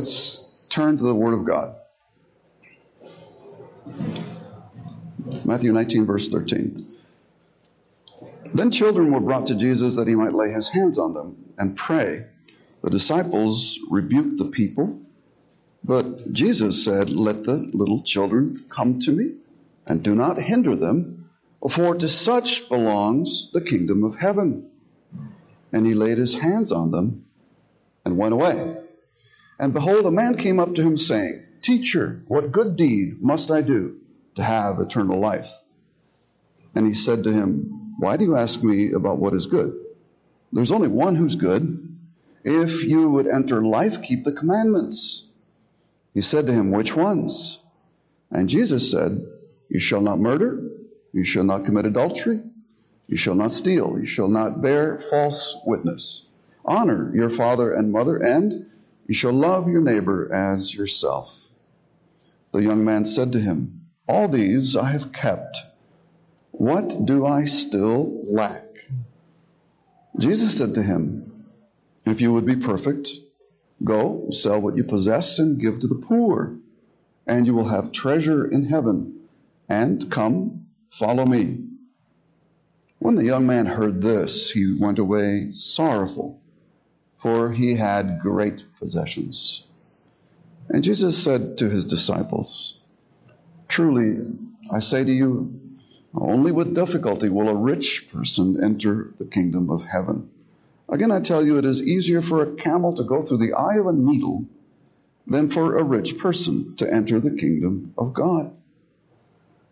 Let's turn to the Word of God. Matthew 19, verse 13. Then children were brought to Jesus that he might lay his hands on them and pray. The disciples rebuked the people, but Jesus said, Let the little children come to me, and do not hinder them, for to such belongs the kingdom of heaven. And he laid his hands on them and went away. And behold, a man came up to him, saying, Teacher, what good deed must I do to have eternal life? And he said to him, Why do you ask me about what is good? There's only one who's good. If you would enter life, keep the commandments. He said to him, Which ones? And Jesus said, You shall not murder, you shall not commit adultery, you shall not steal, you shall not bear false witness. Honor your father and mother, and you shall love your neighbor as yourself. The young man said to him, All these I have kept. What do I still lack? Jesus said to him, If you would be perfect, go sell what you possess and give to the poor, and you will have treasure in heaven. And come, follow me. When the young man heard this, he went away sorrowful, for he had great possessions. And Jesus said to his disciples, Truly, I say to you, only with difficulty will a rich person enter the kingdom of heaven. Again, I tell you, it is easier for a camel to go through the eye of a needle than for a rich person to enter the kingdom of God.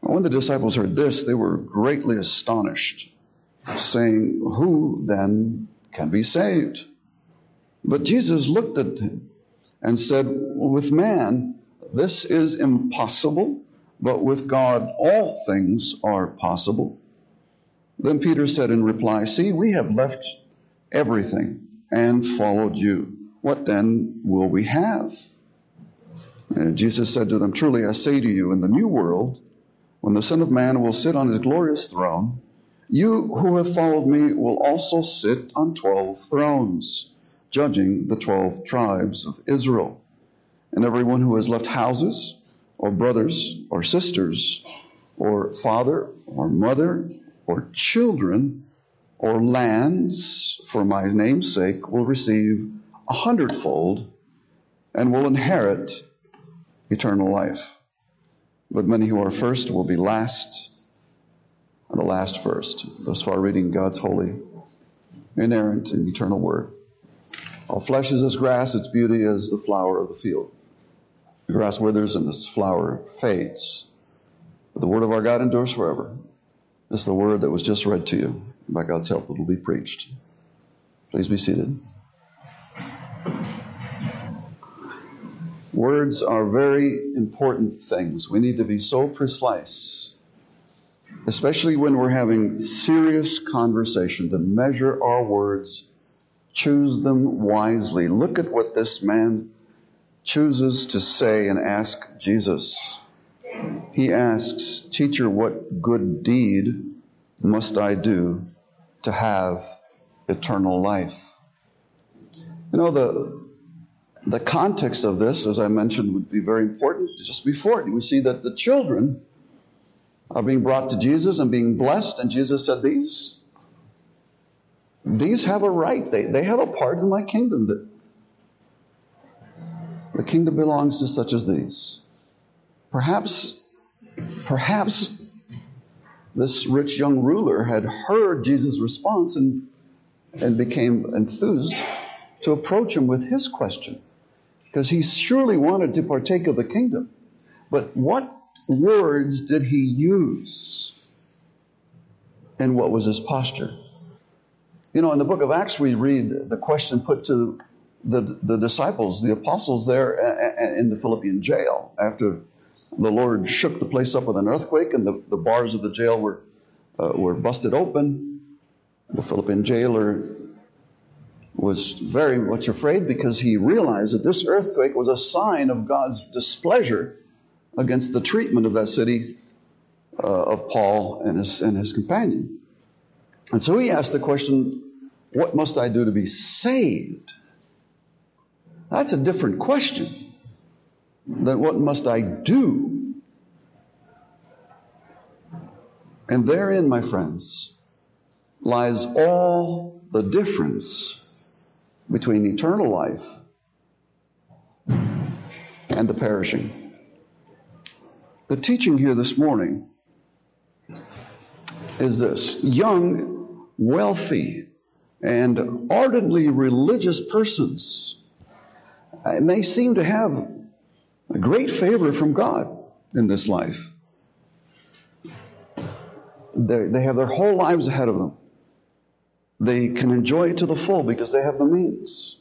When the disciples heard this, they were greatly astonished, saying, Who then can be saved? But Jesus looked at him and said, With man, this is impossible, but with God, all things are possible. Then Peter said in reply, See, we have left everything and followed you. What then will we have? And Jesus said to them, Truly I say to you, in the new world, when the Son of Man will sit on his glorious throne, you who have followed me will also sit on twelve thrones, judging the twelve tribes of Israel. And everyone who has left houses, or brothers, or sisters, or father, or mother, or children, or lands for my name's sake will receive a hundredfold and will inherit eternal life. But many who are first will be last, and the last first. Thus far, reading God's holy, inerrant, and eternal word. All flesh is as grass, its beauty as the flower of the field. The grass withers and its flower fades. But the word of our God endures forever. This is the word that was just read to you. By God's help, it will be preached. Please be seated. Words are very important things. We need to be so precise, especially when we're having serious conversation, to measure our words, choose them wisely. Look at what this man chooses to say and ask Jesus. He asks, Teacher, what good deed must I do to have eternal life? You know, the, the context of this, as I mentioned, would be very important. Just before we see that the children are being brought to Jesus and being blessed, and Jesus said, These, these have a right. They, they have a part in my kingdom. That the kingdom belongs to such as these. Perhaps, perhaps this rich young ruler had heard Jesus' response and, and became enthused to approach him with his question because he surely wanted to partake of the kingdom. But what words did he use? And what was his posture? You know, in the book of Acts, we read the question put to the, the disciples, the apostles there in the Philippian jail after the Lord shook the place up with an earthquake and the, the bars of the jail were, uh, were busted open. The Philippian jailer was very much afraid because he realized that this earthquake was a sign of God's displeasure against the treatment of that city uh, of Paul and his, and his companion. And so he asked the question, What must I do to be saved? That's a different question than what must I do? And therein, my friends, lies all the difference between eternal life and the perishing. The teaching here this morning is this young, wealthy, and ardently religious persons uh, may seem to have a great favor from God in this life. They, they have their whole lives ahead of them. They can enjoy it to the full because they have the means.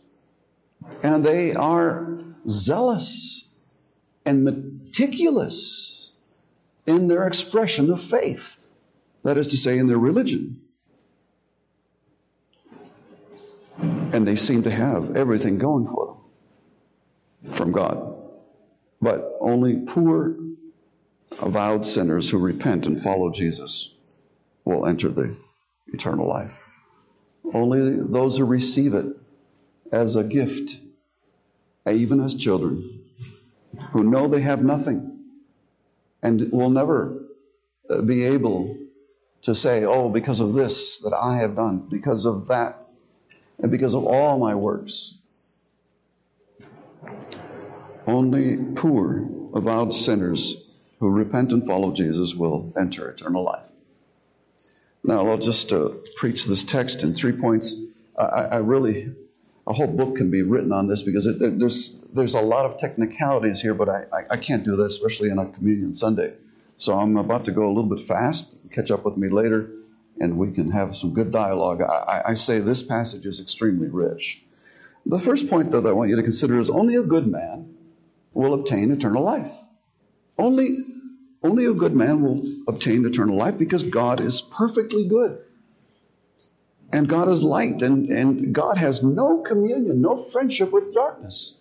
And they are zealous and meticulous in their expression of faith. That is to say, in their religion. And they seem to have everything going for them from God. But only poor, avowed sinners who repent and follow Jesus will enter the eternal life. Only those who receive it as a gift, even as children, who know they have nothing and will never uh, be able to say, Oh, because of this that I have done, because of that, and because of all my works. Only poor, avowed sinners who repent and follow Jesus will enter eternal life. Now, I'll just uh, preach this text in three points. I, I, really, a whole book can be written on this because it, there's, there's a lot of technicalities here, but I, I, can't do that, especially on a Communion Sunday. So I'm about to go a little bit fast. Catch up with me later, and we can have some good dialogue. I, I say this passage is extremely rich. The first point, though, that I want you to consider is only a good man will obtain eternal life. Only, only a good man will obtain eternal life because God is perfectly good. And God is light, and, and God has no communion, no friendship with darkness.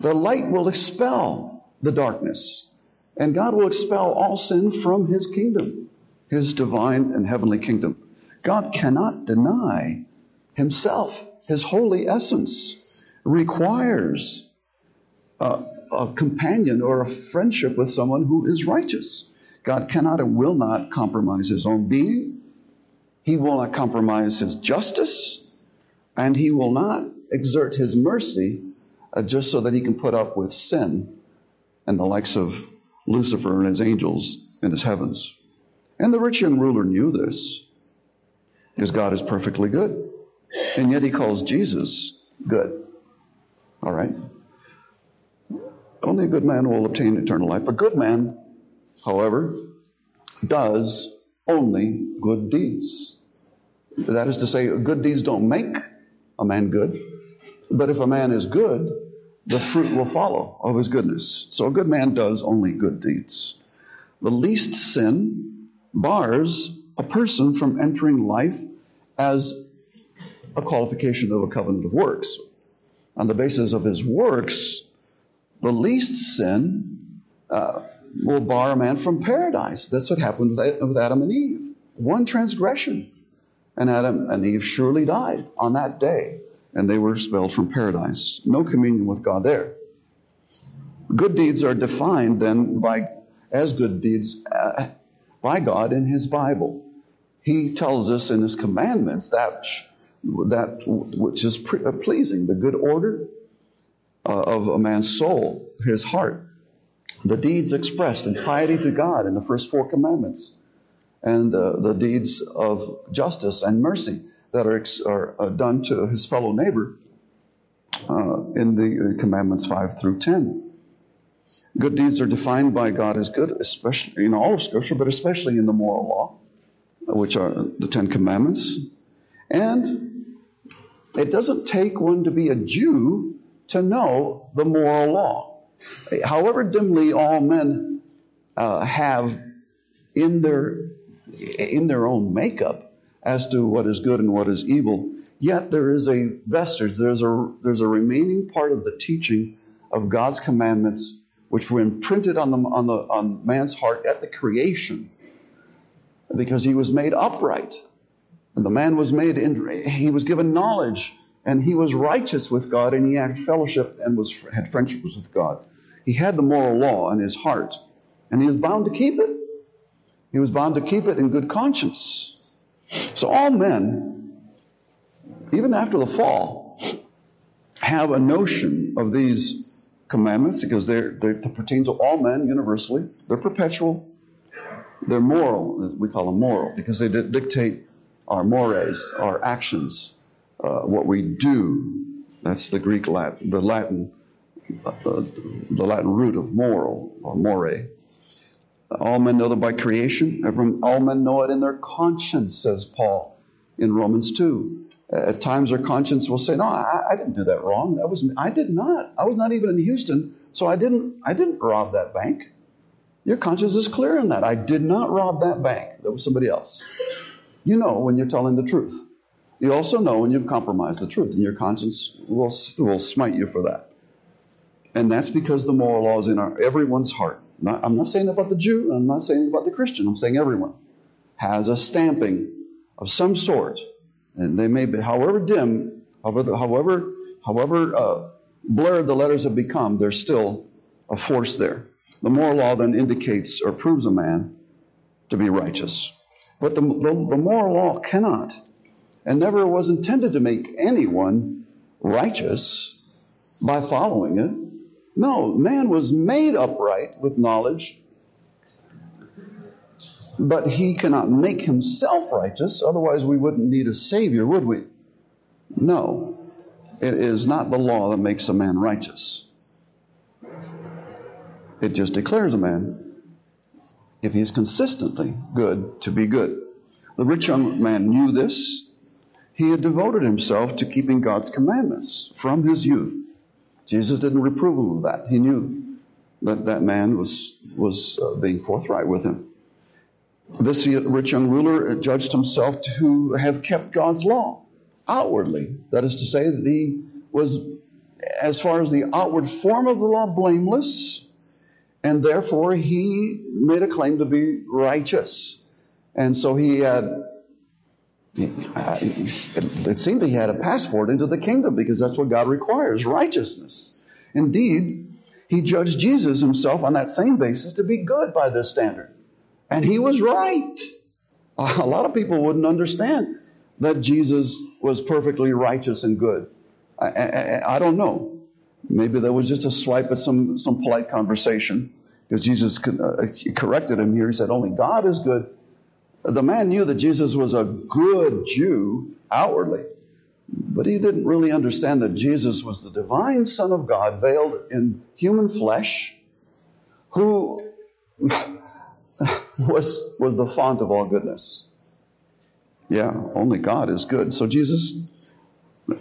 The light will expel the darkness, and God will expel all sin from his kingdom, his divine and heavenly kingdom. God cannot deny himself, his holy essence requires a, a companion or a friendship with someone who is righteous. God cannot and will not compromise his own being. He will not compromise his justice, and he will not exert his mercy uh, just so that he can put up with sin and the likes of Lucifer and his angels in his heavens. And the rich young ruler knew this because God is perfectly good. And yet he calls Jesus good. All right? Only a good man will obtain eternal life. A good man, however, does only good deeds. That is to say, good deeds don't make a man good, but if a man is good, the fruit will follow of his goodness. So a good man does only good deeds. The least sin bars a person from entering life as a qualification of a covenant of works. On the basis of his works, the least sin uh, will bar a man from paradise. That's what happened with Adam and Eve. One transgression, and Adam and Eve surely died on that day, and they were expelled from paradise. No communion with God there. Good deeds are defined then by as good deeds uh, by God in His Bible. He tells us in His commandments that that which is pleasing, the good order, uh, of a man's soul, his heart. The deeds expressed in piety to God in the first four commandments, and uh, the deeds of justice and mercy that are, ex- are uh, done to his fellow neighbor uh, in the commandments 5 through 10. Good deeds are defined by God as good, especially in all of Scripture, but especially in the moral law, which are the Ten Commandments. And it doesn't take one to be a Jew to know the moral law. However dimly all men uh, have in their, in their own makeup as to what is good and what is evil, yet there is a vestige, there's a, there's a remaining part of the teaching of God's commandments which were imprinted on, the, on, the, on man's heart at the creation because he was made upright. And the man was made, in, he was given knowledge and he was righteous with God, and he had fellowship and was had friendships with God. He had the moral law in his heart, and he was bound to keep it. He was bound to keep it in good conscience. So all men, even after the fall, have a notion of these commandments because they're, they pertain to all men universally. They're perpetual. They're moral. We call them moral because they dictate our mores, our actions, uh, what we do. That's the Greek Latin, the Latin, uh, the Latin root of moral or more. All men know that by creation. Everyone, all men know it in their conscience, says Paul in Romans 2. At times, our conscience will say, "No, I, I didn't do that wrong. That was I did not. I was not even in Houston, so I didn't. I didn't rob that bank." Your conscience is clear in that. I did not rob that bank. That was somebody else. You know when you're telling the truth. You also know when you've compromised the truth, and your conscience will, will smite you for that. And that's because the moral law is in our, everyone's heart. Not, I'm not saying about the Jew, I'm not saying about the Christian, I'm saying everyone has a stamping of some sort. And they may be, however dim, however, however, however uh, blurred the letters have become, there's still a force there. The moral law then indicates or proves a man to be righteous. But the, the, the moral law cannot and never was intended to make anyone righteous by following it. No, man was made upright with knowledge, but he cannot make himself righteous, otherwise, we wouldn't need a Savior, would we? No, it is not the law that makes a man righteous. It just declares a man, if he is consistently good, to be good. The rich young man knew this he had devoted himself to keeping God's commandments from his youth. Jesus didn't reprove him of that. He knew that that man was, was uh, being forthright with him. This rich young ruler judged himself to have kept God's law outwardly. That is to say, that he was, as far as the outward form of the law, blameless, and therefore he made a claim to be righteous. And so he had uh, it seemed he had a passport into the kingdom because that's what God requires righteousness. Indeed, he judged Jesus himself on that same basis to be good by this standard. And he was right. A lot of people wouldn't understand that Jesus was perfectly righteous and good. I, I, I don't know. Maybe there was just a swipe at some, some polite conversation because Jesus uh, corrected him here. He said, Only God is good the man knew that Jesus was a good Jew outwardly, but he didn't really understand that Jesus was the divine Son of God, veiled in human flesh, who was, was the font of all goodness. Yeah, only God is good. So Jesus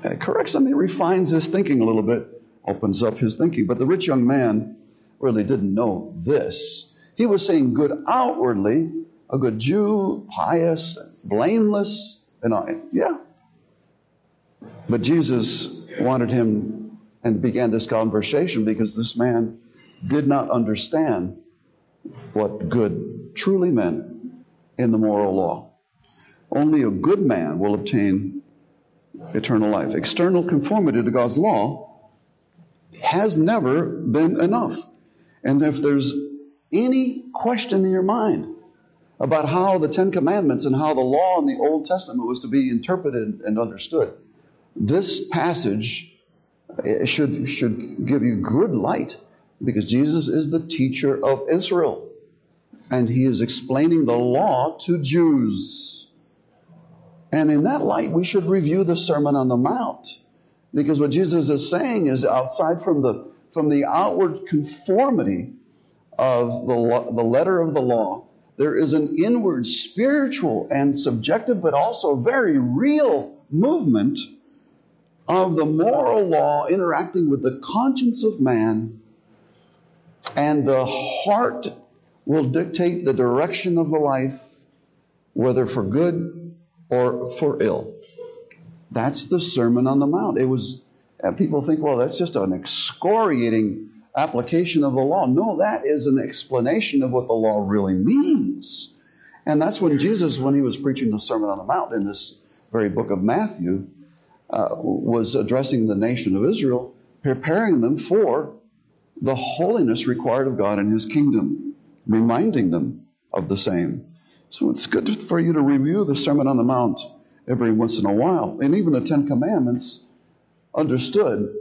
uh, corrects him, he refines his thinking a little bit, opens up his thinking. But the rich young man really didn't know this. He was saying good outwardly, a good Jew, pious, blameless, and I, yeah. But Jesus wanted him and began this conversation because this man did not understand what good truly meant in the moral law. Only a good man will obtain eternal life. External conformity to God's law has never been enough. And if there's any question in your mind about how the Ten Commandments and how the law in the Old Testament was to be interpreted and understood. This passage should, should give you good light because Jesus is the teacher of Israel and he is explaining the law to Jews. And in that light, we should review the Sermon on the Mount because what Jesus is saying is outside from the, from the outward conformity of the, the letter of the law there is an inward spiritual and subjective, but also very real movement of the moral law interacting with the conscience of man, and the heart will dictate the direction of the life, whether for good or for ill. That's the Sermon on the Mount. It was, people think, well, that's just an excoriating application of the law. No, that is an explanation of what the law really means. And that's when Jesus, when he was preaching the Sermon on the Mount in this very book of Matthew, uh, was addressing the nation of Israel, preparing them for the holiness required of God in His kingdom, reminding them of the same. So it's good for you to review the Sermon on the Mount every once in a while, and even the Ten Commandments understood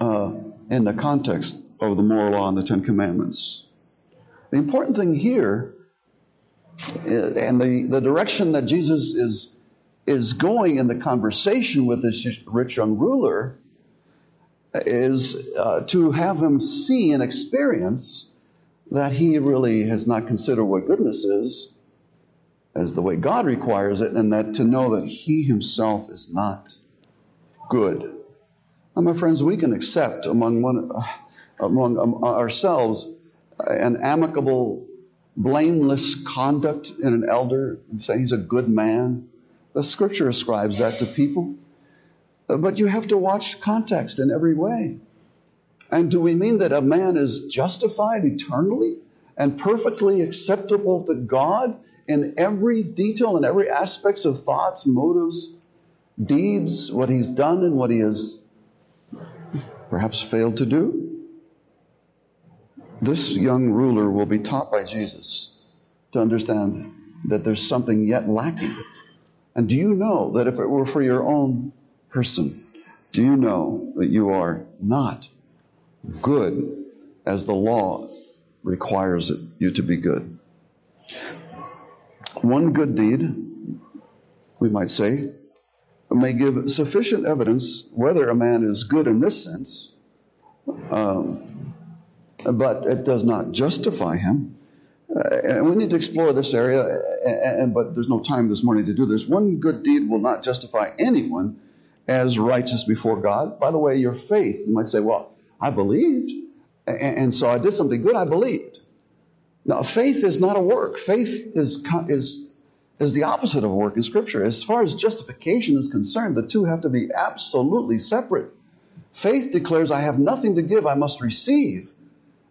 uh, in the context of the moral law and the Ten Commandments. The important thing here, uh, and the, the direction that Jesus is, is going in the conversation with this rich young ruler, is uh, to have him see and experience that he really has not considered what goodness is as the way God requires it, and that to know that he himself is not good. Now, my friends, we can accept among one, among um, ourselves an amicable, blameless conduct in an elder and say he's a good man. The scripture ascribes that to people. But you have to watch context in every way. And do we mean that a man is justified eternally and perfectly acceptable to God in every detail and every aspects of thoughts, motives, deeds, what he's done and what he has perhaps failed to do? This young ruler will be taught by Jesus to understand that there's something yet lacking. And do you know that if it were for your own person, do you know that you are not good as the law requires you to be good? One good deed, we might say, may give sufficient evidence whether a man is good in this sense, um, but it does not justify him. Uh, and we need to explore this area, and, and, but there's no time this morning to do this. One good deed will not justify anyone as righteous before God. By the way, your faith, you might say, well, I believed, and, so I did something good, I believed. Now, faith is not a work. Faith is, is, is the opposite of work in Scripture. As far as justification is concerned, the two have to be absolutely separate. Faith declares, I have nothing to give, I must receive.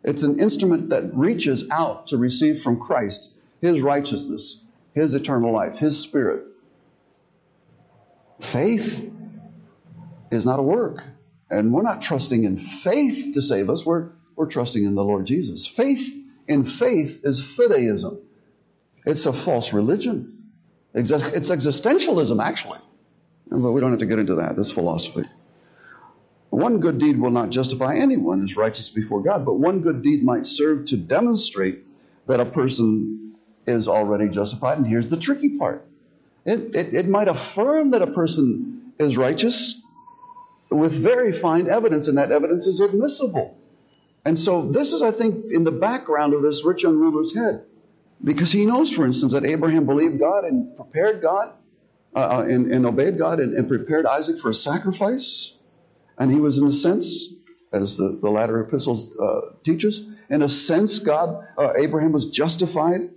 It's an instrument that reaches out to receive from Christ His righteousness, His eternal life, His Spirit. Faith is not a work. And we're not trusting in faith to save us, we're, we're trusting in the Lord Jesus. Faith in faith is fideism, it's a false religion. It's existentialism, actually. But we don't have to get into that, this philosophy. One good deed will not justify anyone as righteous before God, but one good deed might serve to demonstrate that a person is already justified. And here's the tricky part it, it, it might affirm that a person is righteous with very fine evidence, and that evidence is admissible. And so, this is, I think, in the background of this rich young ruler's head. Because he knows, for instance, that Abraham believed God and prepared God uh, uh, and, and, obeyed God and, and, prepared Isaac for a sacrifice. And he was, in a sense, as the, the latter epistles uh, teaches, in a sense, God, uh, Abraham was justified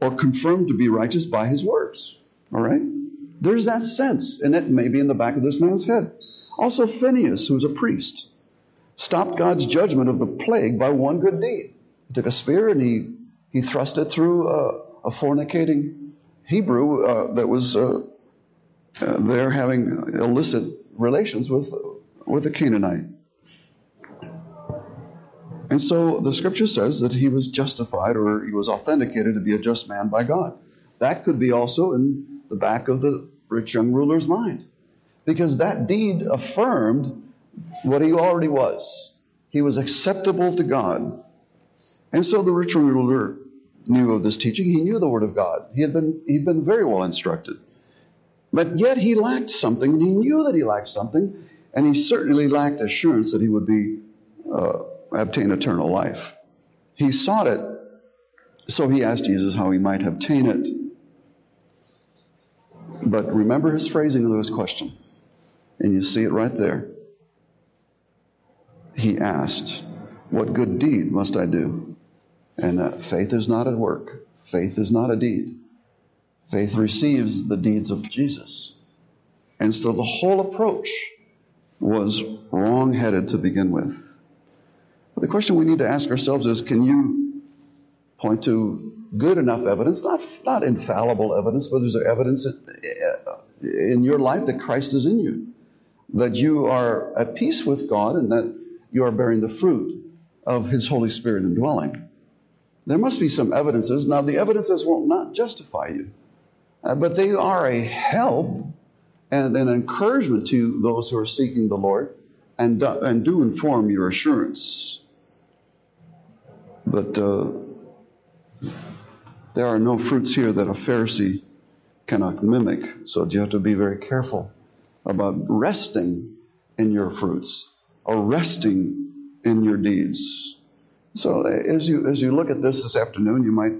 or confirmed to be righteous by his works. All right? There's that sense, and it may be in the back of this man's head. Also, Phineas, who was a priest, stopped God's judgment of the plague by one good deed. He took a spear and he, he thrust it through a, a fornicating Hebrew uh, that was uh, uh, there having illicit relations with, with a Canaanite. And so the scripture says that he was justified or he was authenticated to be a just man by God. That could be also in the back of the rich young ruler's mind because that deed affirmed what he already was. He was acceptable to God. And so the rich ruler knew of this teaching. He knew the Word of God. He had been, he'd been very well instructed. But yet he lacked something, and he knew that he lacked something, and he certainly lacked assurance that he would be uh, obtain eternal life. He sought it, so he asked Jesus how he might obtain it. But remember his phrasing of his question. And you see it right there. He asked, What good deed must I do? And uh, faith is not a work, faith is not a deed. Faith receives the deeds of Jesus. And so the whole approach was wrong headed to begin with. But the question we need to ask ourselves is can you point to good enough evidence, not, not infallible evidence, but is there evidence in your life that Christ is in you? That you are at peace with God and that you are bearing the fruit of His Holy Spirit indwelling. There must be some evidences. Now, the evidences will not justify you, uh, but they are a help and an encouragement to those who are seeking the Lord and, do, and do inform your assurance. But uh, there are no fruits here that a Pharisee cannot mimic, so you have to be very careful about resting in your fruits or resting in your deeds. So eh, as you as you look at this this afternoon, you might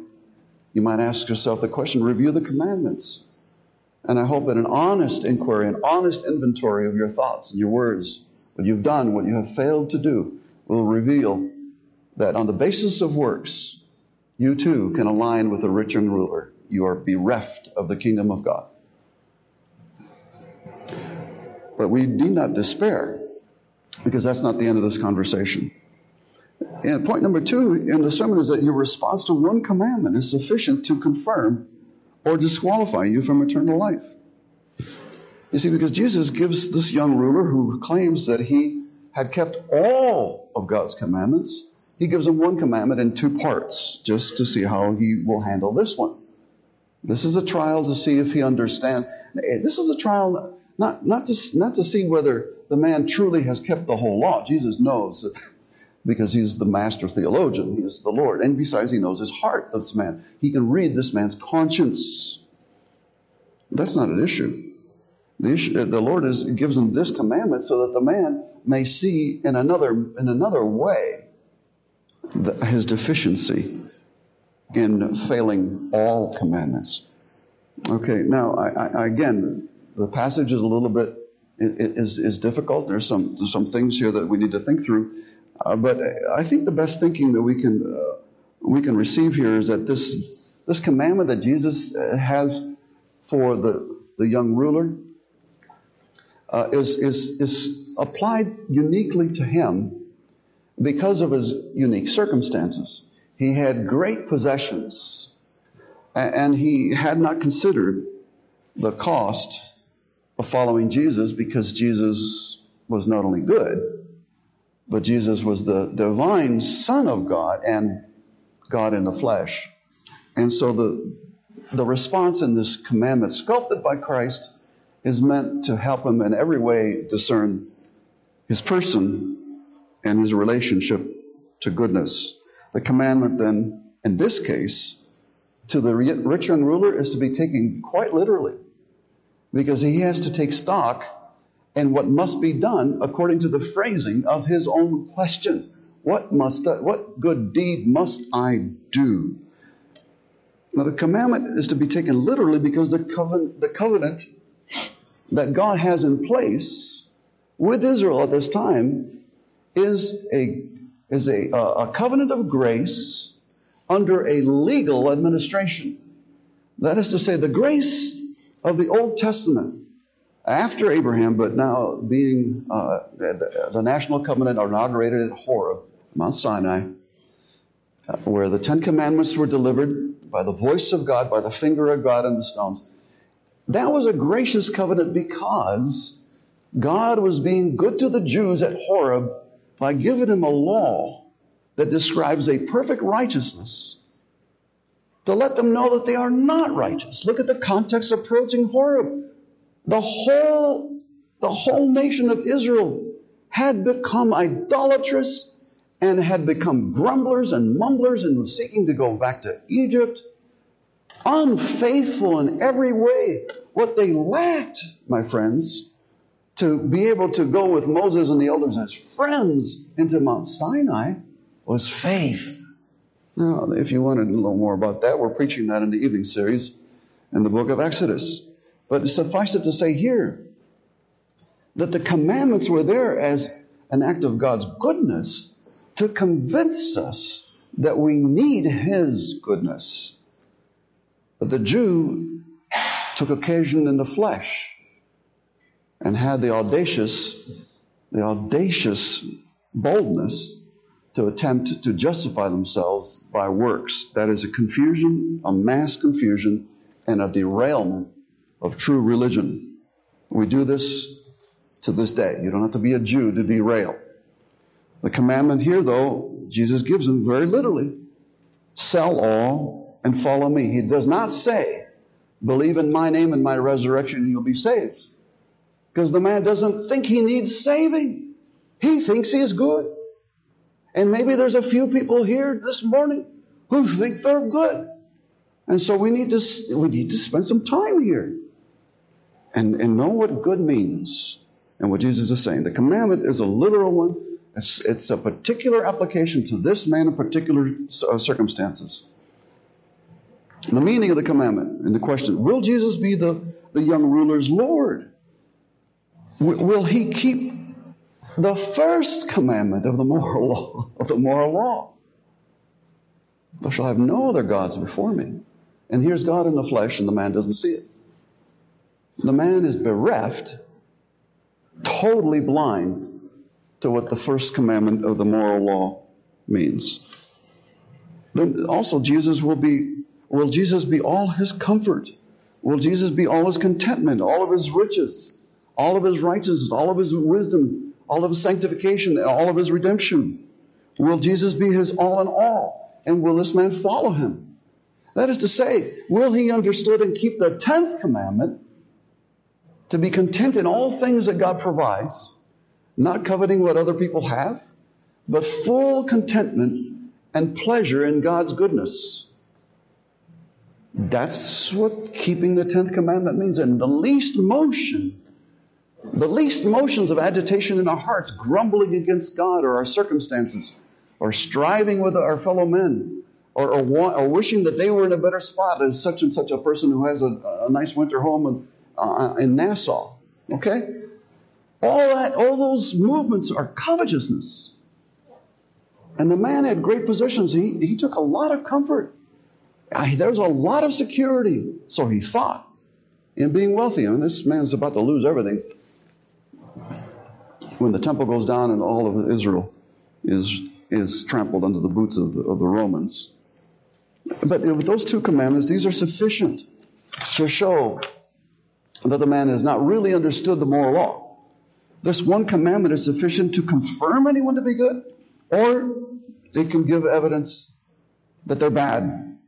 you might ask yourself the question: Review the commandments. And I hope that an honest inquiry, an honest inventory of your thoughts and your words, what you've done, what you have failed to do, will reveal that on the basis of works, you too can align with the rich young ruler. You are bereft of the kingdom of God. But we need not despair because that's not the end of this conversation. And point number two in the sermon is that your response to one commandment is sufficient to confirm or disqualify you from eternal life. You see, because Jesus gives this young ruler who claims that he had kept all of God's commandments, he gives him one commandment in two parts just to see how he will handle this one. This is a trial to see if he understands. This is a trial not, not, to, not to see whether the man truly has kept the whole law. Jesus knows that because he's the master theologian, he is the Lord. And besides, he knows his heart, of this man. He can read this man's conscience. That's not an issue. The, issue, uh, the Lord is, gives him this commandment so that the man may see in another, in another way the, his deficiency in failing all commandments. Okay, now, I, I, again, the passage is a little bit is, is difficult. There's some, there's some things here that we need to think through. Uh, but I think the best thinking that we can, uh, we can receive here is that this, this commandment that Jesus uh, has for the, the young ruler uh, is, is, is applied uniquely to him because of his unique circumstances. He had great possessions, and he had not considered the cost of following Jesus because Jesus was not only good, but Jesus was the divine Son of God and God in the flesh. And so the, the response in this commandment, sculpted by Christ, is meant to help him in every way discern his person and his relationship to goodness. The commandment, then, in this case, to the rich young ruler is to be taken quite literally because he has to take stock in what must be done according to the phrasing of his own question. What must I, what good deed must I do? Now the commandment is to be taken literally because the covenant, the covenant that God has in place with Israel at this time is a is a, a covenant of grace under a legal administration. That is to say, the grace of the Old Testament after Abraham, but now being uh, the, the, national covenant inaugurated at Horeb, Mount Sinai, uh, where the Ten Commandments were delivered by the voice of God, by the finger of God in the stones. That was a gracious covenant because God was being good to the Jews at Horeb by giving them a law that describes a perfect righteousness to let them know that they are not righteous. Look at the context approaching Horeb. The whole, the whole nation of Israel had become idolatrous and had become grumblers and mumblers and was seeking to go back to Egypt. Unfaithful in every way. What they lacked, my friends, to be able to go with Moses and the elders as friends into Mount Sinai was faith. Now, if you wanted to know more about that, we're preaching that in the evening series in the book of Exodus. But suffice it to say here that the commandments were there as an act of God's goodness to convince us that we need His goodness. But the Jew took occasion in the flesh and had the audacious, the audacious boldness to attempt to justify themselves by works. That is a confusion, a mass confusion, and a derailment of true religion. We do this to this day. You don't have to be a Jew to derail. The commandment here, though, Jesus gives them very literally sell all and follow me. He does not say, believe in my name and my resurrection and you'll be saved. Because the man doesn't think he needs saving, he thinks he is good. And maybe there's a few people here this morning who think they're good. And so we need to, we need to spend some time here and, and know what good means and what Jesus is saying. The commandment is a literal one, it's, it's a particular application to this man in particular uh, circumstances. The meaning of the commandment and the question will Jesus be the, the young ruler's Lord? Will he keep the first commandment of the moral law? Of the moral law? Thou shalt have no other gods before me. And here's God in the flesh, and the man doesn't see it. The man is bereft, totally blind to what the first commandment of the moral law means. Then also Jesus will be will Jesus be all his comfort? Will Jesus be all his contentment, all of his riches, all of his righteousness, all of his wisdom, all of his sanctification, all of his redemption? Will Jesus be his all in all? And will this man follow him? That is to say, will he understand and keep the tenth commandment to be content in all things that God provides, not coveting what other people have, but full contentment and pleasure in God's goodness. That's what keeping the 10th commandment means. And the least motion, the least motions of agitation in our hearts, grumbling against God or our circumstances, or striving with our fellow men, or, or, or wishing that they were in a better spot as such and such a person who has a, a nice winter home and uh, in Nassau. Okay? All that, all those movements are covetousness. And the man had great positions. He, he took a lot of comfort. There was a lot of security, so he thought, in being wealthy. I mean, this man's about to lose everything when the temple goes down and all of Israel is, is trampled under the boots of the, of the Romans. But with those two commandments, these are sufficient to show that the man has not really understood the moral law. This one commandment is sufficient to confirm anyone to be good, or it can give evidence that they're bad.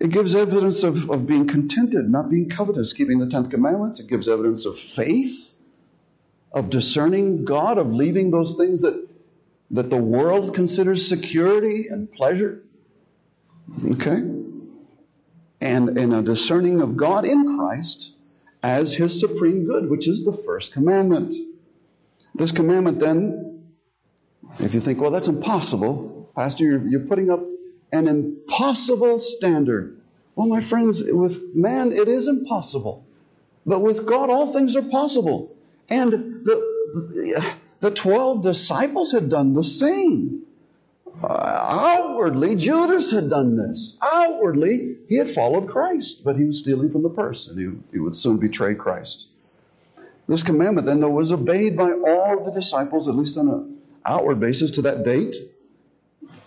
It gives evidence of, of being contented, not being covetous, keeping the Tenth Commandments. It gives evidence of faith, of discerning God, of leaving those things that, that the world considers security and pleasure. Okay? And, and a discerning of God in Christ as his supreme good, which is the first commandment. This commandment, then, if you think, well, that's impossible, Pastor, you're, you're putting up an impossible standard. Well, my friends, with man, it is impossible. But with God, all things are possible. And the, the 12 disciples had done the same. Uh, outwardly, Judas had done this. Outwardly, he had followed Christ, but he was stealing from the purse, and he, he would soon betray Christ. This commandment then though, was obeyed by all the disciples, at least on an outward basis to that date,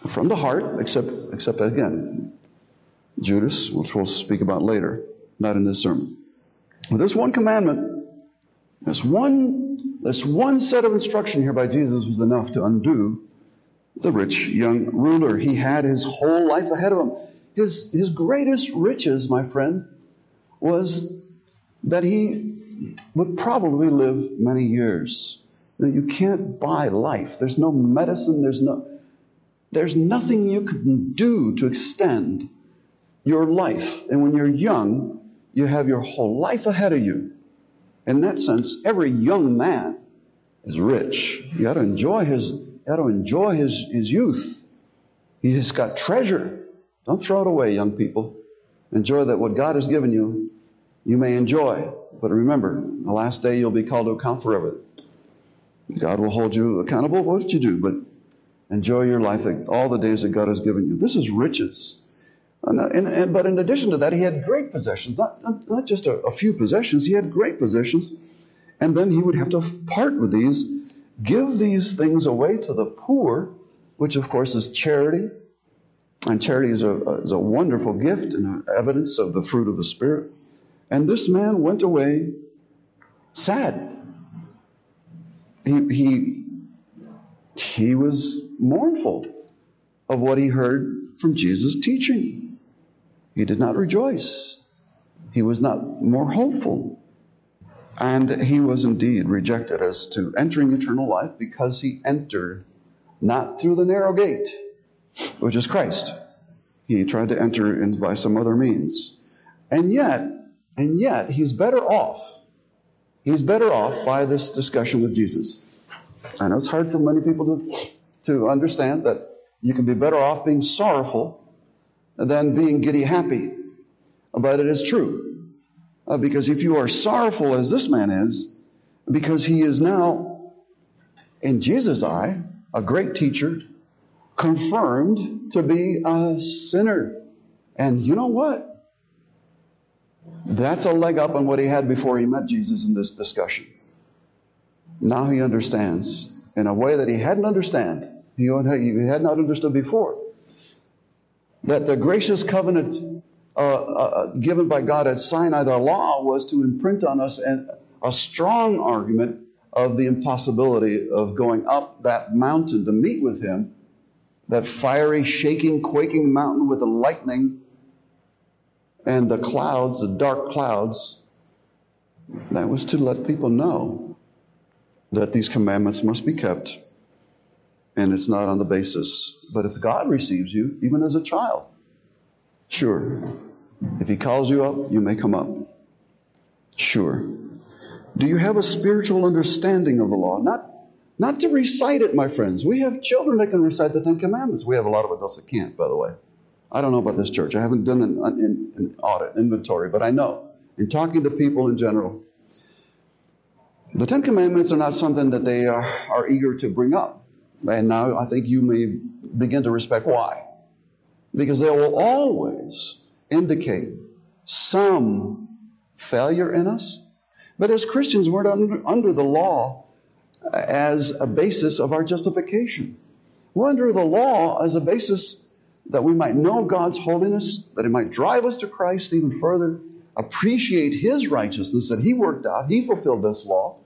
from the heart, except, except again, Judas, which we'll speak about later, not in this sermon. But this one commandment, this one, this one set of instruction here by Jesus was enough to undo the rich young ruler. He had his whole life ahead of him. His, his greatest riches, my friend, was that he would probably live many years. Now, you can't buy life. There's no medicine, there's, no, there's nothing you can do to extend your life. And when you're young, you have your whole life ahead of you. In that sense, every young man is rich. You got to enjoy his you got to enjoy his, his youth. He's got treasure. Don't throw it away, young people. Enjoy that what God has given you, you may enjoy. But remember, the last day you'll be called to account for everything. God will hold you accountable what you do, but enjoy your life all the days that God has given you. This is riches. And, uh, and, and, but in addition to that, he had great possessions, not, not, not just a, a few possessions, he had great possessions. And then he would have to part with these Give these things away to the poor, which of course is charity. And charity is a, is a wonderful gift and evidence of the fruit of the Spirit. And this man went away sad. he, he, he was mournful of what he heard from Jesus' teaching. He did not rejoice. He was not more hopeful. And he was indeed rejected as to entering eternal life because he entered not through the narrow gate, which is Christ. He tried to enter in by some other means. And yet, and yet, he's better off. He's better off by this discussion with Jesus. I know it's hard for many people to, to understand that you can be better off being sorrowful than being giddy happy. But it is true. Uh, because if you are sorrowful as this man is, because he is now, in Jesus' eye, a great teacher, confirmed to be a sinner. And you know what? That's a leg up on what he had before he met Jesus in this discussion. Now he understands in a way that he hadn't understand. He had not understood before. That the gracious covenant uh, uh, given by God at Sinai, the law, was to imprint on us an, a strong argument of the impossibility of going up that mountain to meet with him, that fiery, shaking, quaking mountain with the lightning and the clouds, the dark clouds. That was to let people know that these commandments must be kept, and it's not on the basis. But if God receives you, even as a child, sure. If He calls you up, you may come up. Sure. Do you have a spiritual understanding of the law? Not, not to recite it, my friends. We have children that can recite the Ten Commandments. We have a lot of adults that can't, by the way. I don't know about this church. I haven't done an, an, an audit, inventory, but I know in talking to people in general, the Ten Commandments are not something that they are, are eager to bring up. And now I think you may begin to respect why. Because they will always indicate some failure in us. But as Christians, we're under, under the law as a basis of our justification. We're under the law as a basis that we might know God's holiness, that it might drive us to Christ even further, appreciate His righteousness that He worked out, He fulfilled this law,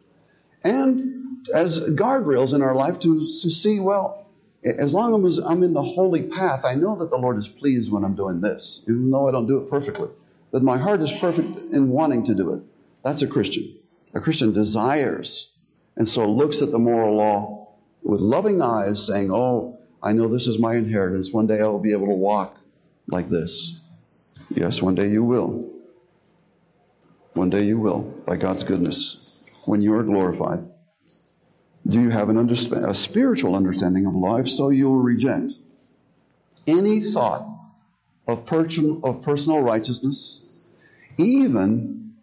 and as guardrails in our life to, to see, well, as long as I'm in the holy path, I know that the Lord is pleased when I'm doing this, even though I don't do it perfectly. That my heart is perfect in wanting to do it. That's a Christian. A Christian desires and so looks at the moral law with loving eyes, saying, Oh, I know this is my inheritance. One day I will be able to walk like this. Yes, one day you will. One day you will, by God's goodness, when you are glorified. Do you have an a spiritual understanding of life so you will reject any thought of, of personal righteousness, even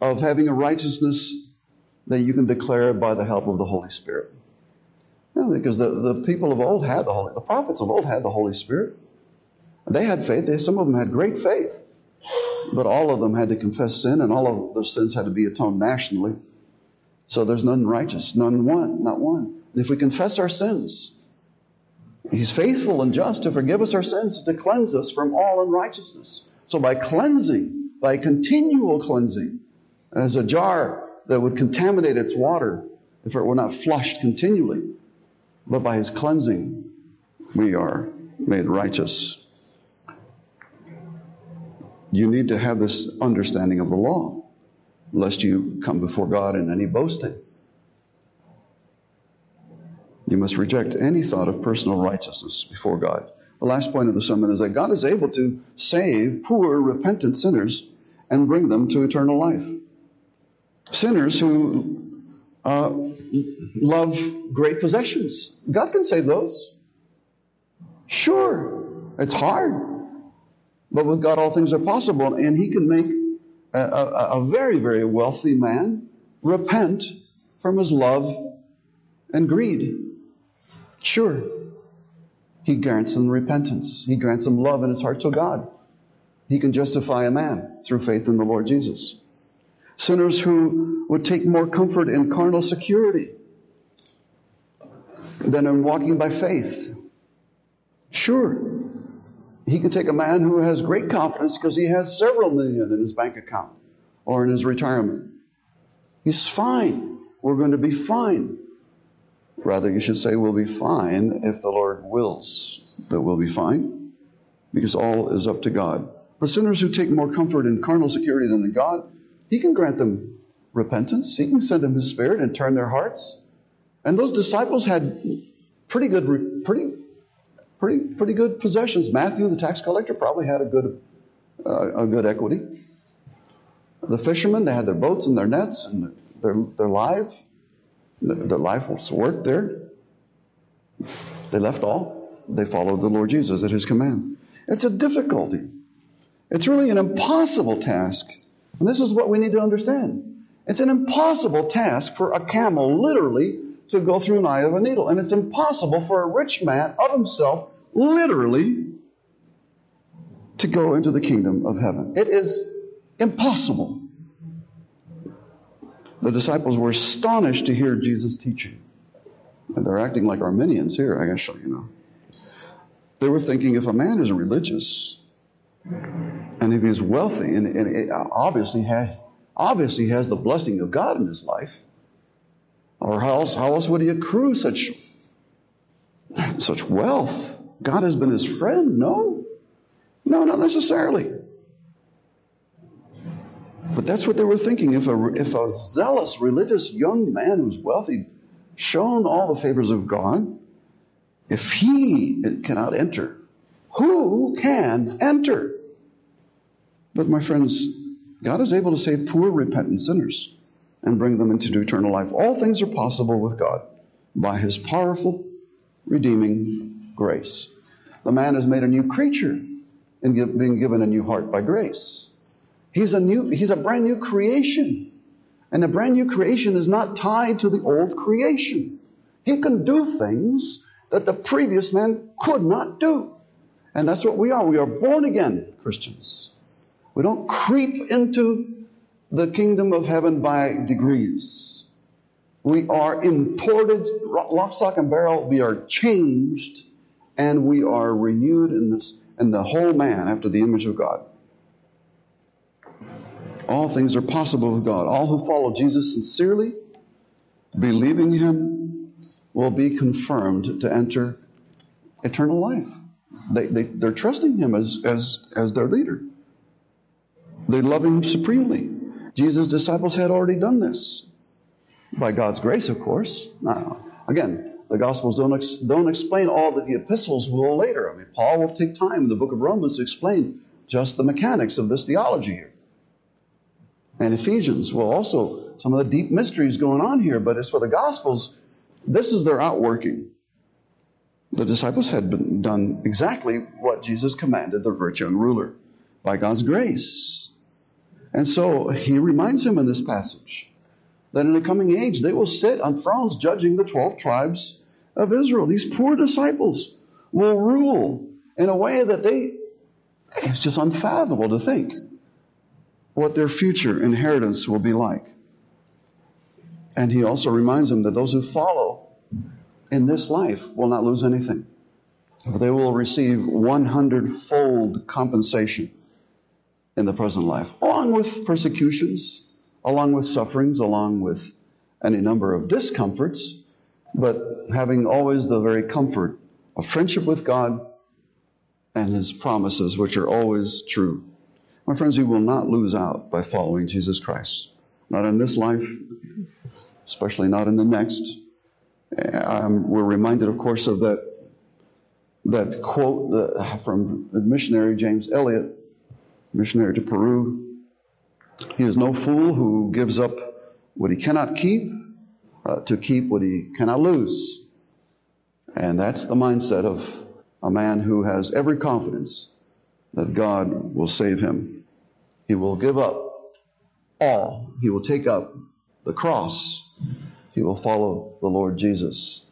of having a righteousness that you can declare by the help of the Holy Spirit? Because the, the people of old had the Holy, the prophets of old had the Holy Spirit. They had faith. They, some of them had great faith. But all of them had to confess sin, and all of those sins had to be atoned nationally. So there's none righteous, none one, not one. And if we confess our sins, He's faithful and just to forgive us our sins, to cleanse us from all unrighteousness. So by cleansing, by continual cleansing, as a jar that would contaminate its water if it were not flushed continually, but by his cleansing, we are made righteous. You need to have this understanding of the law, lest you come before God in any boasting. You must reject any thought of personal righteousness before God. The last point of the sermon is that God is able to save poor, repentant sinners and bring them to eternal life. Sinners who uh, love great possessions. God can save those. Sure, it's hard. But with God, all things are possible. And He can make a, a, a very, very wealthy man repent from his love and greed. Sure. He grants him repentance. He grants him love in his heart to God. He can justify a man through faith in the Lord Jesus. Sinners who would take more comfort in carnal security than in walking by faith. Sure, he can take a man who has great confidence because he has several million in his bank account or in his retirement. He's fine. We're going to be fine. Rather, you should say, We'll be fine if the Lord wills that we'll be fine, because all is up to God. But sinners who take more comfort in carnal security than in God, He can grant them repentance. He can send them His Spirit and turn their hearts. And those disciples had pretty good, pretty, pretty, pretty good possessions. Matthew, the tax collector, probably had a good, uh, a good equity. The fishermen, they had their boats and their nets and their, their live, their life was work there. They left all. They followed the Lord Jesus at His command. It's a difficulty. It's really an impossible task. And this is what we need to understand. It's an impossible task for a camel, literally, to go through an eye of a needle. And it's impossible for a rich man of himself, literally, to go into the kingdom of heaven. It is impossible. The disciples were astonished to hear Jesus teaching. And they're acting like Arminians here, I guess, you know. They were thinking if a man is religious, and if he's wealthy and, and obviously has, obviously has the blessing of God in his life, or how else, how else would he accrue such, such wealth? God has been his friend? No. No, not necessarily. But that's what they were thinking. If a, if a zealous, religious young man who's wealthy, shown all the favors of God, if he cannot enter, who can enter? But my friends, God is able to save poor, repentant sinners and bring them into eternal life. All things are possible with God by his powerful, redeeming grace. The man is made a new creature and give, being given a new heart by grace. He's a new, he's a brand new creation. And a brand new creation is not tied to the old creation. He can do things that the previous man could not do. And that's what we are. We are born again Christians. We don't creep into the kingdom of heaven by degrees. We are imported, lock, stock, and barrel. We are changed, and we are renewed in this, in the whole man after the image of God. All things are possible with God. All who follow Jesus sincerely, believing Him, will be confirmed to enter eternal life. They, they, they're trusting Him as, as, as their leader. They love Him supremely. Jesus' disciples had already done this. By God's grace, of course. Now, again, the Gospels don't, ex- don't explain all that the epistles will later. I mean, Paul will take time in the book of Romans to explain just the mechanics of this theology here. And Ephesians will also, some of the deep mysteries going on here, but as for the Gospels, this is their outworking. The disciples had been done exactly what Jesus commanded the rich young ruler by God's grace. And so he reminds him in this passage that in the coming age they will sit on thrones judging the 12 tribes of Israel. These poor disciples will rule in a way that they, it's just unfathomable to think what their future inheritance will be like. And he also reminds them that those who follow in this life will not lose anything. They will receive 100 fold compensation in the present life, along with persecutions, along with sufferings, along with any number of discomforts, but having always the very comfort of friendship with God and His promises, which are always true. My friends, we will not lose out by following Jesus Christ. Not in this life, especially not in the next. Um, we're reminded, of course, of that, that quote uh, from missionary James Elliot, missionary to Peru. He is no fool who gives up what he cannot keep uh, to keep what he cannot lose. And that's the mindset of a man who has every confidence that God will save him. He will give up all, he will take up the cross, he will follow the Lord Jesus.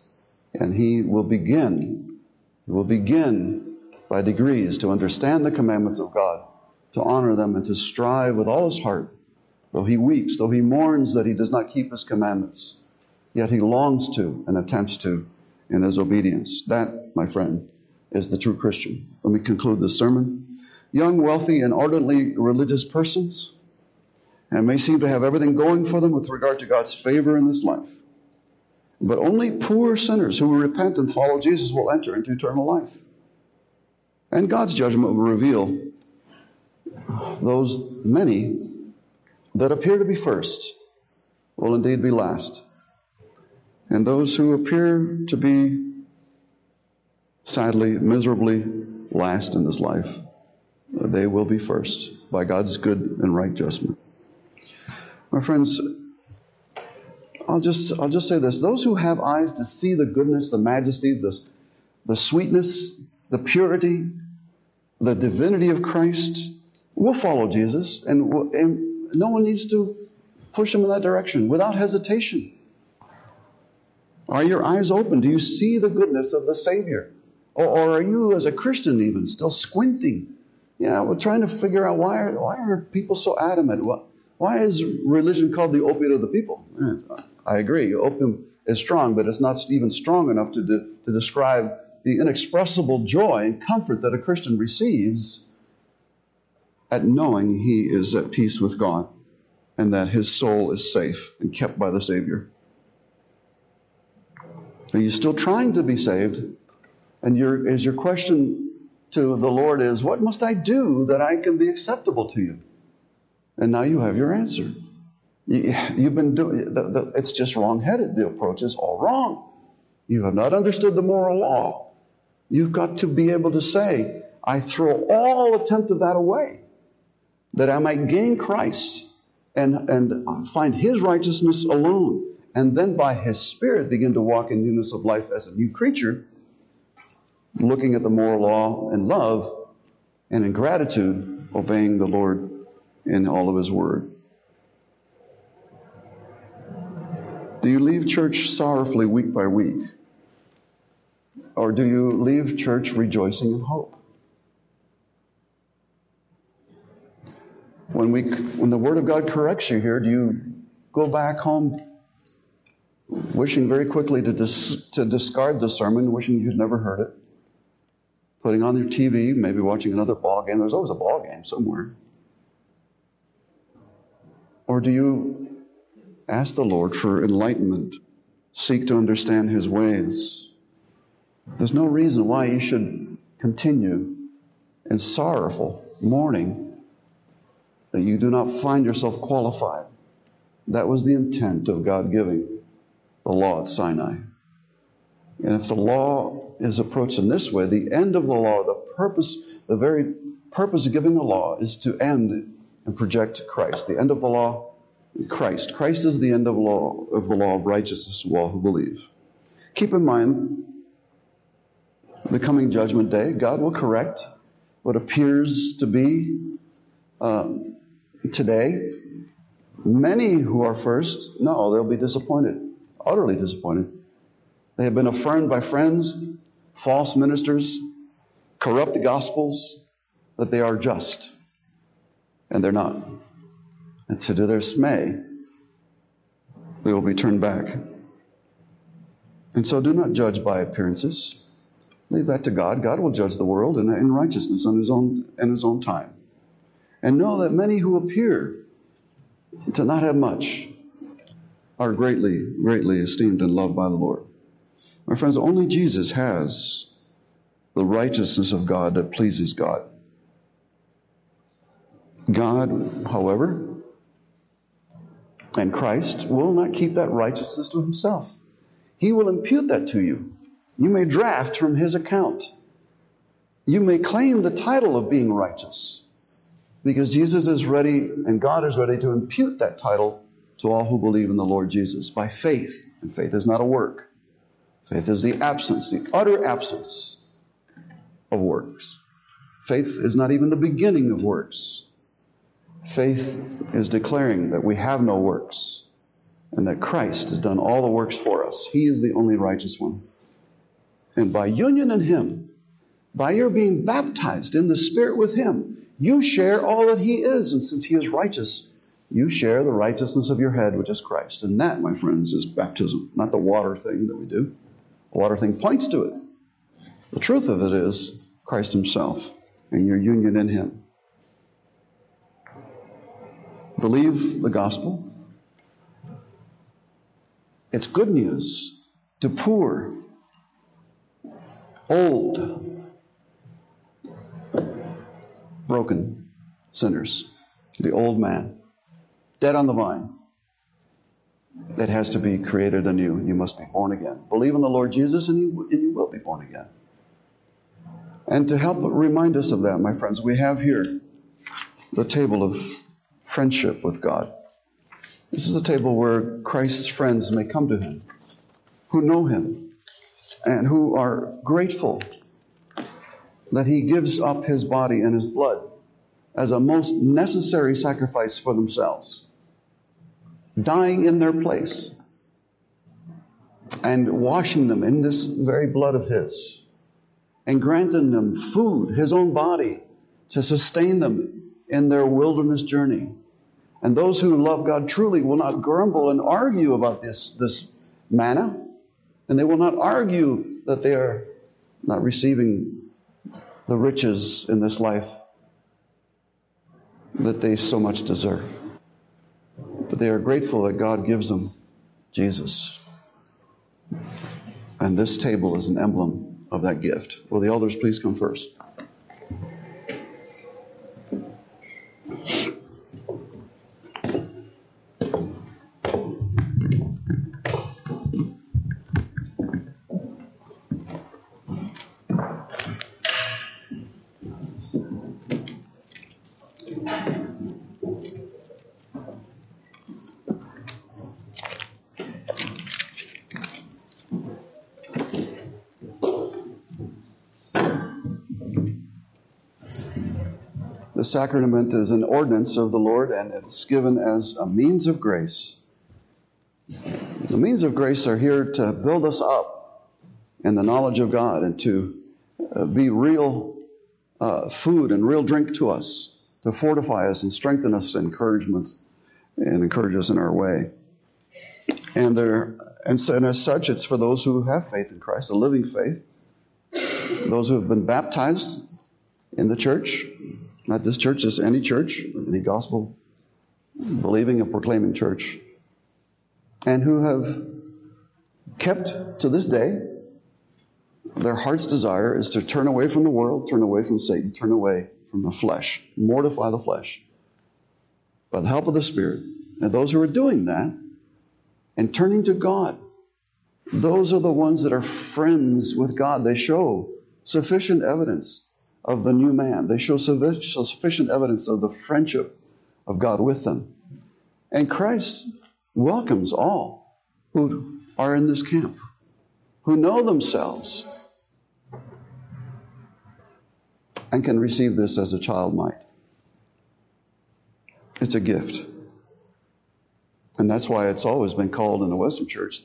And he will begin, he will begin by degrees to understand the commandments of God, to honor them, and to strive with all his heart. Though he weeps, though he mourns that he does not keep his commandments, yet he longs to and attempts to in his obedience. That, my friend, is the true Christian. Let me conclude this sermon young, wealthy, and ardently religious persons and may seem to have everything going for them with regard to God's favor in this life. But only poor sinners who will repent and follow Jesus will enter into eternal life. And God's judgment will reveal those many that appear to be first will indeed be last. And those who appear to be sadly, miserably last in this life, they will be first by God's good and right judgment. My friends, I'll just, I'll just say this. Those who have eyes to see the goodness, the majesty, the, the sweetness, the purity, the divinity of Christ will follow Jesus, and, and no one needs to push them in that direction without hesitation. Are your eyes open? Do you see the goodness of the Savior? Or, or are you, as a Christian, even still squinting? Yeah, we're trying to figure out why are, why are people so adamant? Why, why is religion called the opiate of the people? I agree. Opium is strong, but it's not even strong enough to, de- to describe the inexpressible joy and comfort that a Christian receives at knowing he is at peace with God and that his soul is safe and kept by the Savior. Are you still trying to be saved? And your, is your question to the Lord is, What must I do that I can be acceptable to you? And now you have your answer. You, have been doing it's just wrong-headed. The approach is all wrong. You have not understood the moral law. You've got to be able to say, I throw all attempt of that away, that I might gain Christ and, and find his righteousness alone, and then by his Spirit begin to walk in newness of life as a new creature looking at the moral law in love and in gratitude, obeying the Lord in all of His Word. Do you leave church sorrowfully week by week? Or do you leave church rejoicing in hope? When, we, when the Word of God corrects you here, do you go back home wishing very quickly to, dis, to discard the sermon, wishing you'd never heard it? putting on their TV, maybe watching another ball game. There's always a ball game somewhere. Or do you ask the Lord for enlightenment, seek to understand His ways? There's no reason why you should continue in sorrowful mourning that you do not find yourself qualified. That was the intent of God giving the law at Sinai. And if the law is approached in this way, the end of the law, the purpose, the very purpose of giving the law is to end and project Christ. The end of the law, Christ. Christ is the end of, law, of the law of righteousness to all who believe. Keep in mind the coming judgment day, God will correct what appears to be um, today. Many who are first, no, they'll be disappointed, utterly disappointed. They have been affirmed by friends, false ministers, corrupt the gospels, that they are just. And they're not. And to their dismay, they will be turned back. And so do not judge by appearances. Leave that to God. God will judge the world in, in righteousness on his own in his own time. And know that many who appear to not have much are greatly, greatly esteemed and loved by the Lord. My friends, only Jesus has the righteousness of God that pleases God. God, however, and Christ will not keep that righteousness to himself. He will impute that to you. You may draft from his account. You may claim the title of being righteous because Jesus is ready and God is ready to impute that title to all who believe in the Lord Jesus by faith. And faith is not a work. Faith is the absence, the utter absence of works. Faith is not even the beginning of works. Faith is declaring that we have no works and that Christ has done all the works for us. He is the only righteous one. And by union in Him, by your being baptized in the Spirit with Him, you share all that He is. And since He is righteous, you share the righteousness of your head, which is Christ. And that, my friends, is baptism, not the water thing that we do. The water thing points to it. The truth of it is Christ Himself and your union in Him. Believe the gospel. It's good news to poor, old, broken sinners, the old man, dead on the vine, It has to be created anew. You must be born again. Believe in the Lord Jesus, and you, and you will be born again. And to help remind us of that, my friends, we have here the table of friendship with God. This is a table where Christ's friends may come to him, who know him, and who are grateful that he gives up his body and his blood as a most necessary sacrifice for themselves, dying in their place and washing them in this very blood of his and granting them food, his own body, to sustain them in their wilderness journey. And those who love God truly will not grumble and argue about this, this manna, and they will not argue that they are not receiving the riches in this life that they so much deserve. But they are grateful that God gives them Jesus. And this table is an emblem of that gift. Will the elders please come first? The sacrament is an ordinance of the Lord and it's given as a means of grace. The means of grace are here to build us up in the knowledge of God and to uh, be real uh, food and real drink to us, to fortify us and strengthen us, encouragement, and encourage us in our way. And there, and, so, and as such, it's for those who have faith in Christ, a living faith, those who have been baptized in the church, not this church, just any church, any gospel believing and proclaiming church, and who have kept to this day their heart's desire is to turn away from the world, turn away from Satan, turn away from the flesh, mortify the flesh by the help of the Spirit. And those who are doing that and turning to God, those are the ones that are friends with God. They show sufficient evidence of the new man. They show sufficient evidence of the friendship of God with them. And Christ welcomes all who are in this camp, who know themselves and can receive this as a child might. It's a gift. And that's why it's always been called in the Western Church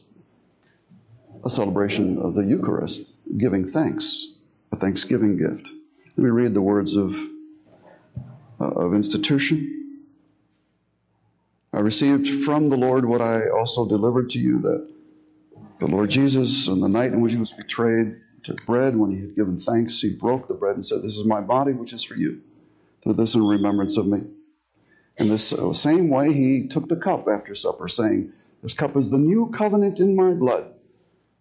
a celebration of the Eucharist, giving thanks, a thanksgiving gift. Let me read the words of, uh, of institution. I received from the Lord what I also delivered to you that the Lord Jesus, on the night in which he was betrayed, took bread. When he had given thanks, he broke the bread and said, This is my body, which is for you. Do this in remembrance of me. In this uh, same way, he took the cup after supper, saying, This cup is the new covenant in my blood.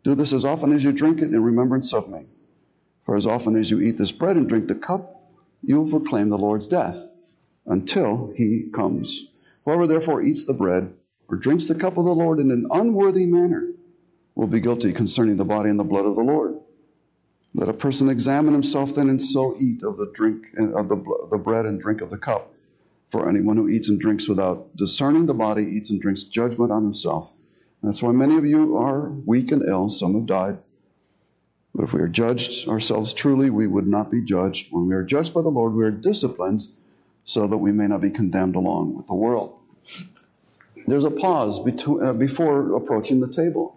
Do this as often as you drink it in remembrance of me. For as often as you eat this bread and drink the cup, you will proclaim the Lord's death until he comes. Whoever therefore eats the bread or drinks the cup of the Lord in an unworthy manner will be guilty concerning the body and the blood of the Lord. Let a person examine himself then and so eat of the drink of the, the bread and drink of the cup. For anyone who eats and drinks without discerning the body eats and drinks judgment on himself. And that's why many of you are weak and ill. Some have died. But if we are judged ourselves truly, we would not be judged. When we are judged by the Lord, we are disciplined so that we may not be condemned along with the world. There's a pause between, uh, before approaching the table.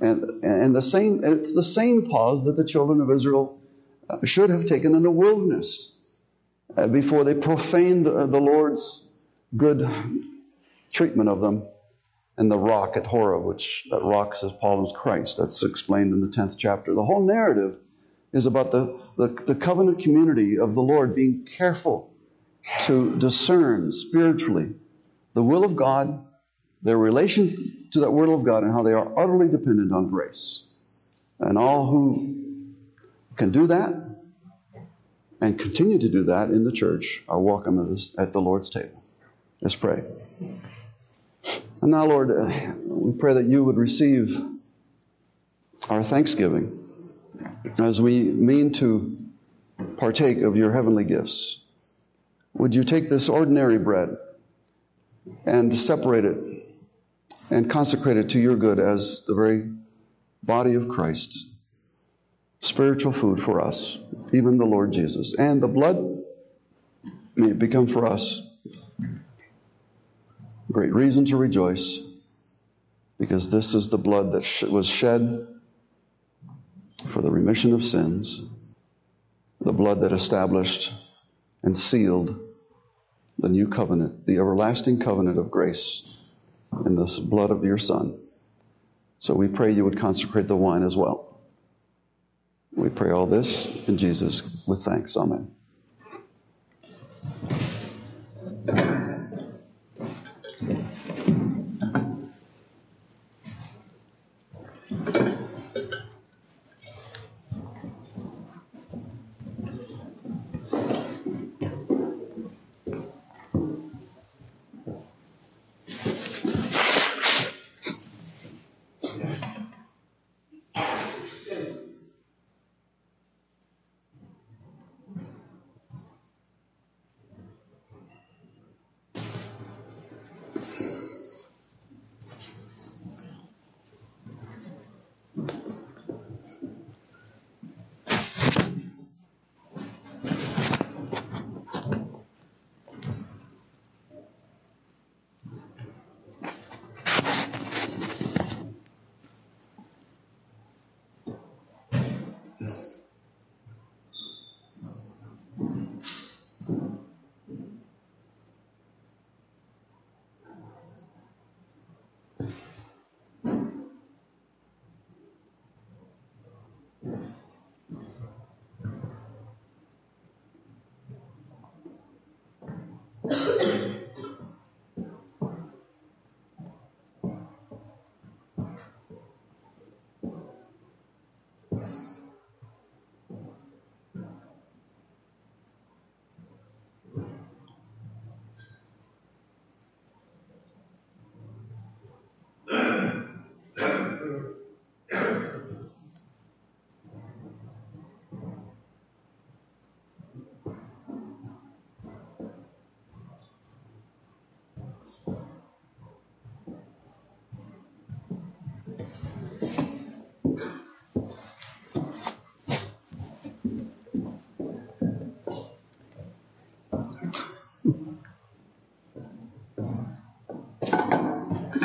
And, and the same, it's the same pause that the children of Israel uh, should have taken in the wilderness uh, before they profaned the, the Lord's good treatment of them and the rock at Horeb, which that rock, says Paul, is Christ. That's explained in the 10th chapter. The whole narrative is about the, the, the covenant community of the Lord being careful to discern spiritually the will of God, their relation to that will of God, and how they are utterly dependent on grace. And all who can do that and continue to do that in the church are welcome at, at the Lord's table. Let's pray. And now, Lord, uh, we pray that you would receive our thanksgiving as we mean to partake of your heavenly gifts. Would you take this ordinary bread and separate it and consecrate it to your good as the very body of Christ, spiritual food for us, even the Lord Jesus. And the blood may it become for us great reason to rejoice because this is the blood that was shed for the remission of sins, the blood that established and sealed the new covenant, the everlasting covenant of grace in the blood of your Son. So we pray you would consecrate the wine as well. We pray all this in Jesus with thanks. Amen.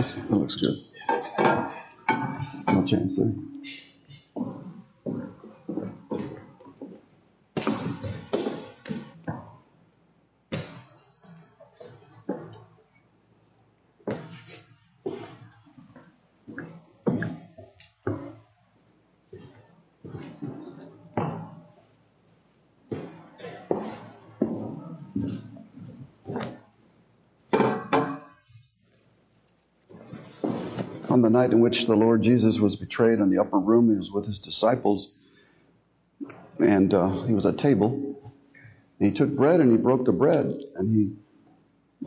That looks good. No chance there. On the night in which the Lord Jesus was betrayed in the upper room, he was with his disciples, and uh, he was at table. he took bread and he broke the bread, and he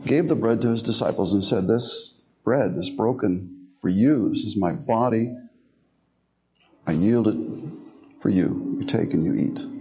gave the bread to his disciples and said, This bread is broken for you. This is my body. I yield it for you. You take and you eat.